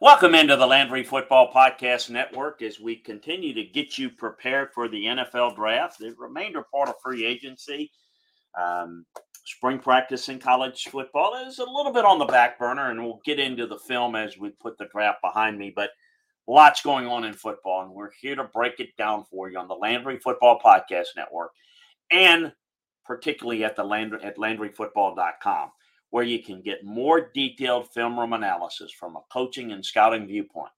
Welcome into the Landry Football Podcast Network as we continue to get you prepared for the NFL draft, the remainder part of free agency. Um, spring practice in college football is a little bit on the back burner, and we'll get into the film as we put the draft behind me. But lots going on in football, and we're here to break it down for you on the Landry Football Podcast Network and particularly at the Landry at LandryFootball.com where you can get more detailed film room analysis from a coaching and scouting viewpoint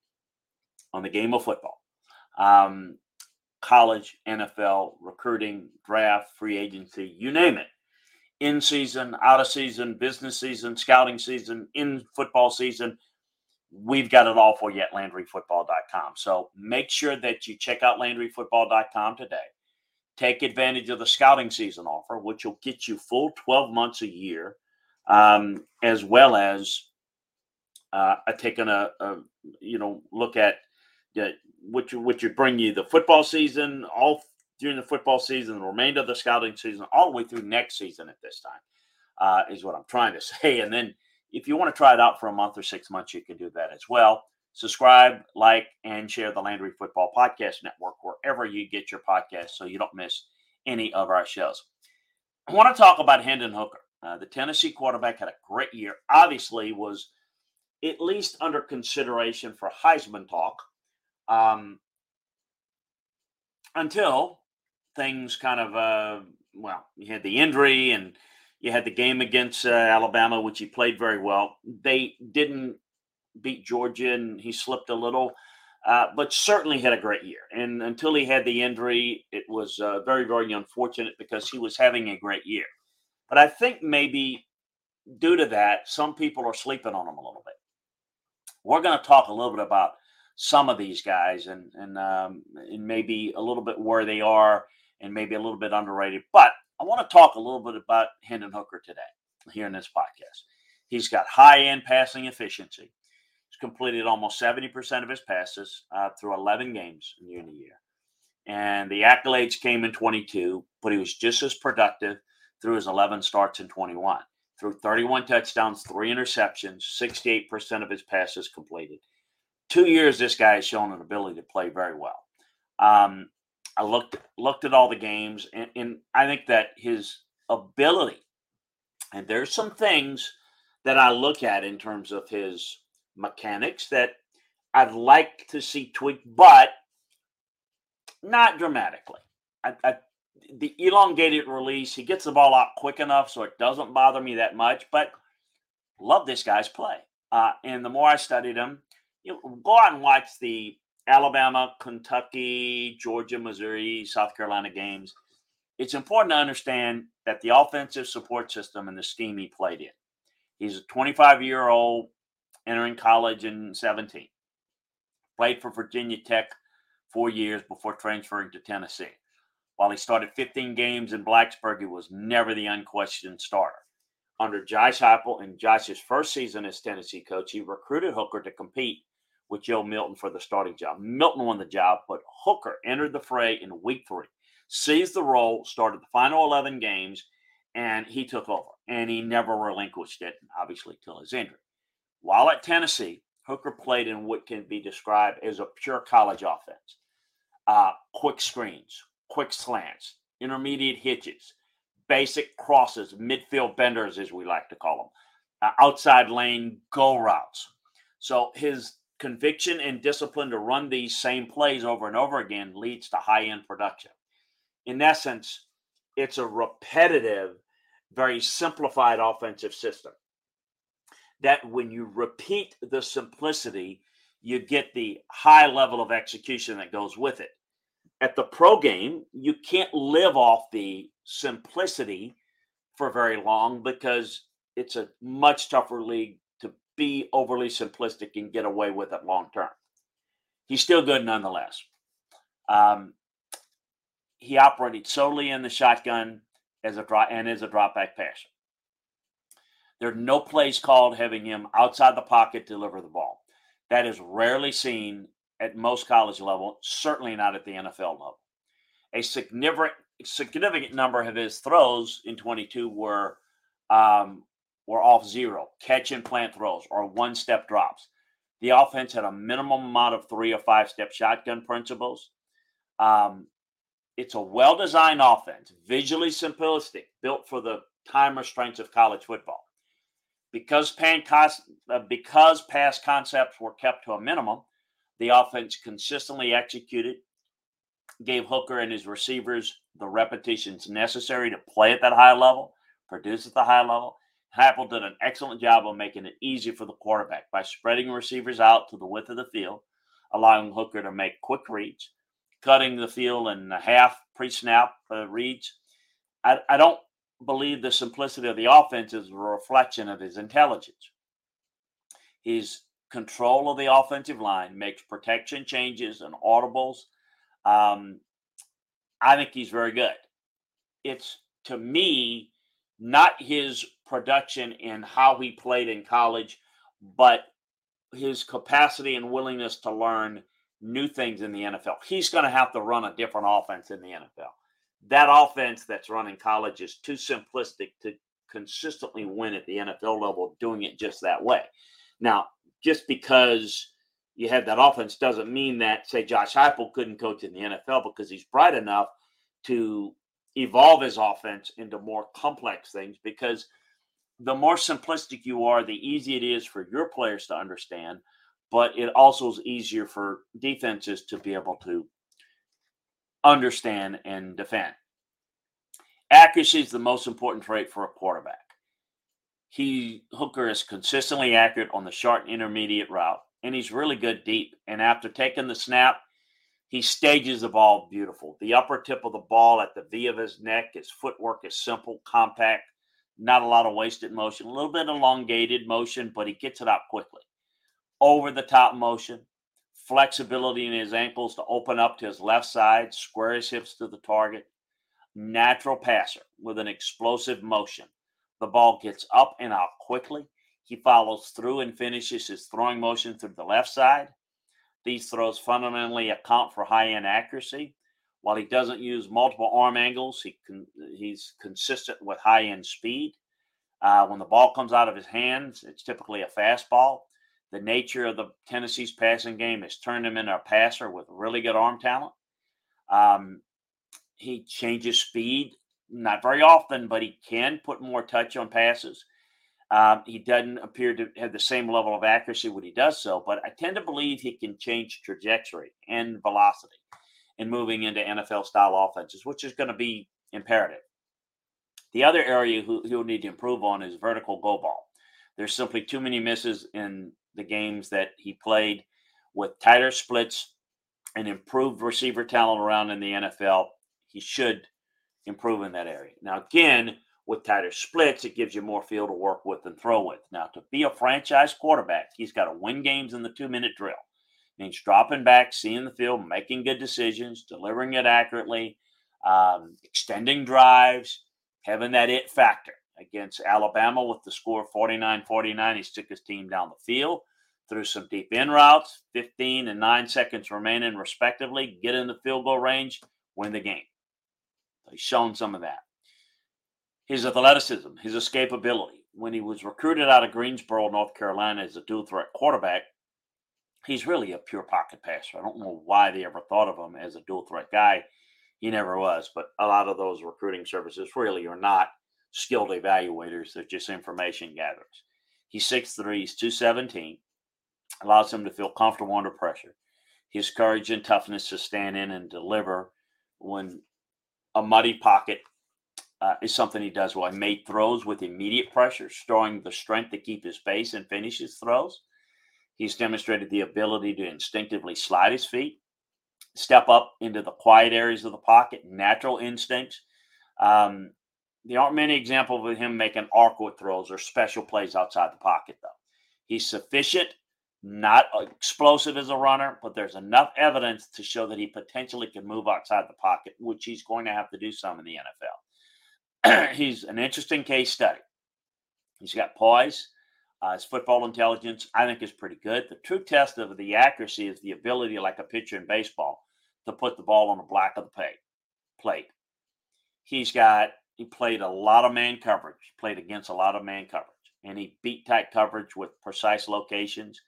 on the game of football. Um, college, NFL, recruiting, draft, free agency, you name it. In season, out of season, business season, scouting season, in football season, we've got it all for you at LandryFootball.com. So make sure that you check out LandryFootball.com today. Take advantage of the scouting season offer, which will get you full 12 months a year um, as well as uh, taking a, a, you know look at the, which which would bring you the football season all during the football season, the remainder of the scouting season, all the way through next season at this time uh, is what I'm trying to say. And then if you want to try it out for a month or six months, you can do that as well. Subscribe, like, and share the Landry Football Podcast Network wherever you get your podcast so you don't miss any of our shows. I want to talk about Hendon Hooker. Uh, the Tennessee quarterback had a great year. Obviously, was at least under consideration for Heisman talk um, until things kind of uh, well, you had the injury and you had the game against uh, Alabama, which he played very well. They didn't beat Georgia, and he slipped a little. Uh, but certainly had a great year. And until he had the injury, it was uh, very, very unfortunate because he was having a great year. But I think maybe due to that, some people are sleeping on them a little bit. We're going to talk a little bit about some of these guys and and um, and maybe a little bit where they are and maybe a little bit underrated. But I want to talk a little bit about Hendon Hooker today here in this podcast. He's got high end passing efficiency. He's completed almost 70% of his passes uh, through 11 games in the year. And the accolades came in 22, but he was just as productive through his 11 starts in 21. Through 31 touchdowns, three interceptions, 68% of his passes completed. Two years, this guy has shown an ability to play very well. Um, I looked looked at all the games, and, and I think that his ability, and there's some things that I look at in terms of his mechanics that I'd like to see tweaked, but not dramatically. I, I the elongated release, he gets the ball out quick enough so it doesn't bother me that much. But love this guy's play. Uh, and the more I studied him, you know, go out and watch the Alabama, Kentucky, Georgia, Missouri, South Carolina games. It's important to understand that the offensive support system and the scheme he played in. He's a 25 year old entering college in 17. Played for Virginia Tech four years before transferring to Tennessee. While he started 15 games in Blacksburg, he was never the unquestioned starter. Under Josh Heupel in Josh's first season as Tennessee coach, he recruited Hooker to compete with Joe Milton for the starting job. Milton won the job, but Hooker entered the fray in week three, seized the role, started the final 11 games, and he took over. And he never relinquished it, obviously, till his injury. While at Tennessee, Hooker played in what can be described as a pure college offense. Uh, quick screens, quick slants, intermediate hitches, basic crosses, midfield benders, as we like to call them, uh, outside lane go routes. So his conviction and discipline to run these same plays over and over again leads to high end production. In essence, it's a repetitive, very simplified offensive system. That when you repeat the simplicity, you get the high level of execution that goes with it at the pro game, you can't live off the simplicity for very long because it's a much tougher league to be overly simplistic and get away with it long term. He's still good nonetheless. Um, he operated solely in the shotgun as a drop and as a drop back passer. There are no plays called having him outside the pocket deliver the ball. That is rarely seen at most college level, certainly not at the NFL level. A significant significant number of his throws in 22 were um, were off zero, catch and plant throws, or one step drops. The offense had a minimum amount of three or five step shotgun principles. Um, it's a well designed offense, visually simplistic, built for the time restraints of college football. Because, pan, uh, because past concepts were kept to a minimum, the offense consistently executed, gave Hooker and his receivers the repetitions necessary to play at that high level, produce at the high level. Heupel did an excellent job of making it easy for the quarterback by spreading receivers out to the width of the field, allowing Hooker to make quick reads, cutting the field in half pre-snap uh, reads. I, I don't believe the simplicity of the offense is a reflection of his intelligence. His control of the offensive line makes protection changes and audibles. Um, I think he's very good. It's to me not his production in how he played in college, but his capacity and willingness to learn new things in the NFL. He's going to have to run a different offense in the NFL. That offense that's run in college is too simplistic to consistently win at the NFL level doing it just that way. Now, just because you have that offense doesn't mean that, say, Josh Heupel couldn't coach in the NFL because he's bright enough to evolve his offense into more complex things because the more simplistic you are, the easier it is for your players to understand, but it also is easier for defenses to be able to understand and defend. Accuracy is the most important trait for a quarterback. He Hooker is consistently accurate on the short and intermediate route, and he's really good deep. And after taking the snap, he stages the ball beautiful. The upper tip of the ball at the V of his neck, his footwork is simple, compact, not a lot of wasted motion, a little bit elongated motion, but he gets it out quickly. Over the top motion, flexibility in his ankles to open up to his left side, square his hips to the target. Natural passer with an explosive motion. The ball gets up and out quickly. He follows through and finishes his throwing motion through the left side. These throws fundamentally account for high end accuracy. While he doesn't use multiple arm angles, he he's consistent with high end speed. Uh, when the ball comes out of his hands, it's typically a fastball. The nature of the Tennessee's passing game has turned him into a passer with really good arm talent. Um, he changes speed, not very often, but he can put more touch on passes. Um, he doesn't appear to have the same level of accuracy when he does so, but I tend to believe he can change trajectory and velocity in moving into NFL style offenses, which is going to be imperative. The other area he'll need to improve on is vertical go ball. There's simply too many misses in the games that he played with tighter splits and improved receiver talent around in the NFL. He should improve in that area. Now, again, with tighter splits, it gives you more field to work with and throw with. Now, to be a franchise quarterback, he's got to win games in the two minute drill. It means dropping back, seeing the field, making good decisions, delivering it accurately, um, extending drives, having that it factor. Against Alabama with the score 49 49, he took his team down the field through some deep in routes, 15 and 9 seconds remaining, respectively, get in the field goal range, win the game. He's shown some of that his athleticism, his escapability. When he was recruited out of Greensboro, North Carolina, as a dual threat quarterback, he's really a pure pocket passer. I don't know why they ever thought of him as a dual threat guy. He never was, but a lot of those recruiting services really are not skilled evaluators. They're just information gatherers. He's 6'3, he's 217, allows him to feel comfortable under pressure. His courage and toughness to stand in and deliver when a muddy pocket uh, is something he does well. He made throws with immediate pressure, showing the strength to keep his pace and finish his throws. He's demonstrated the ability to instinctively slide his feet, step up into the quiet areas of the pocket, natural instincts. Um, there aren't many examples of him making awkward throws or special plays outside the pocket, though. He's sufficient, not explosive as a runner, but there's enough evidence to show that he potentially can move outside the pocket, which he's going to have to do some in the NFL. he's an interesting case study. He's got poise. Uh, his football intelligence, I think, is pretty good. The true test of the accuracy is the ability, like a pitcher in baseball, to put the ball on the black of the plate. He's got, he played a lot of man coverage, played against a lot of man coverage, and he beat tight coverage with precise locations.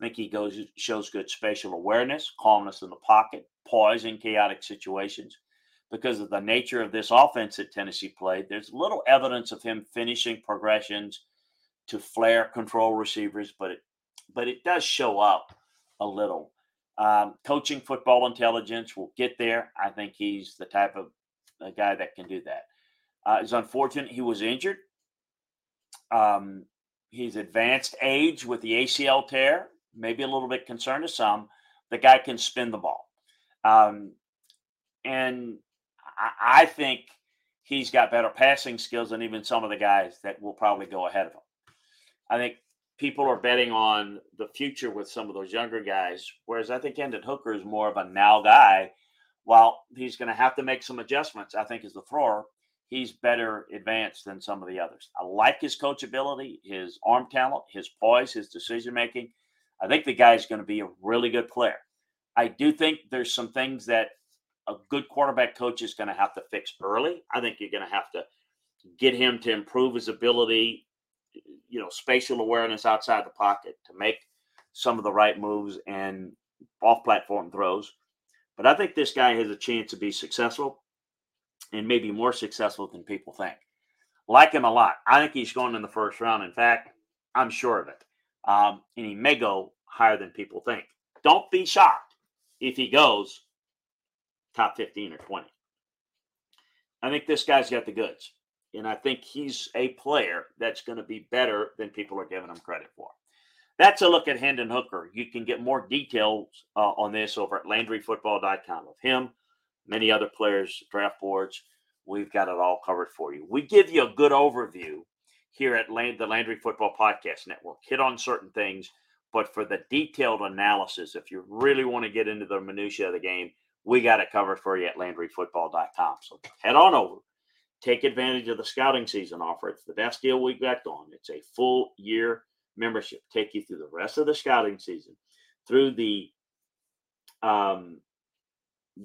Think he goes shows good spatial awareness, calmness in the pocket, poise in chaotic situations. Because of the nature of this offense that Tennessee played, there's little evidence of him finishing progressions to flare control receivers, but it but it does show up a little. Um, coaching football intelligence will get there. I think he's the type of a guy that can do that. Uh, it's unfortunate he was injured. Um, he's advanced age with the ACL tear, maybe a little bit concerned to some. The guy can spin the ball. Um, and I, I think he's got better passing skills than even some of the guys that will probably go ahead of him. I think people are betting on the future with some of those younger guys, whereas I think Hendon Hooker is more of a now guy. While he's going to have to make some adjustments, I think as the thrower, he's better advanced than some of the others. I like his coachability, his arm talent, his poise, his decision making. I think the guy's going to be a really good player. I do think there's some things that a good quarterback coach is going to have to fix early. I think you're going to have to get him to improve his ability, you know, spatial awareness outside the pocket to make some of the right moves and off platform throws. But I think this guy has a chance to be successful and maybe more successful than people think. Like him a lot. I think he's going in the first round. In fact, I'm sure of it. Um, and he may go higher than people think. Don't be shocked if he goes top 15 or 20. I think this guy's got the goods. And I think he's a player that's going to be better than people are giving him credit for. That's a look at Hendon Hooker. You can get more details uh, on this over at LandryFootball.com of him, many other players, draft boards. We've got it all covered for you. We give you a good overview here at Land, the Landry Football Podcast Network. Hit on certain things, but for the detailed analysis, if you really want to get into the minutia of the game, we got it covered for you at LandryFootball.com. So head on over, take advantage of the scouting season offer. It's the best deal we've got going. It's a full year membership, take you through the rest of the scouting season, through the um,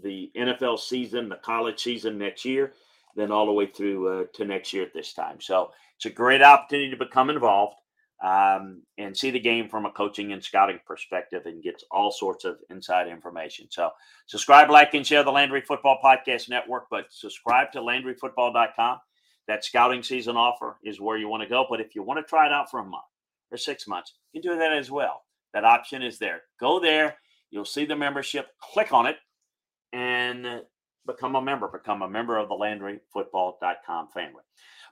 the NFL season, the college season next year, then all the way through uh, to next year at this time. So it's a great opportunity to become involved um, and see the game from a coaching and scouting perspective and gets all sorts of inside information. So subscribe, like, and share the Landry Football Podcast Network, but subscribe to LandryFootball.com. That scouting season offer is where you want to go. But if you want to try it out for a month or six months, you can do that as well. That option is there. Go there. You'll see the membership. Click on it and become a member. Become a member of the LandryFootball.com family.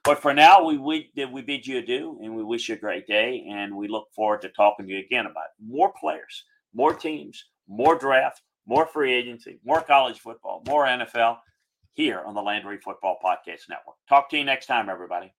But for now, we, we, we bid you adieu and we wish you a great day. And we look forward to talking to you again about more players, more teams, more draft, more free agency, more college football, more NFL here on the Landry Football Podcast Network. Talk to you next time, everybody.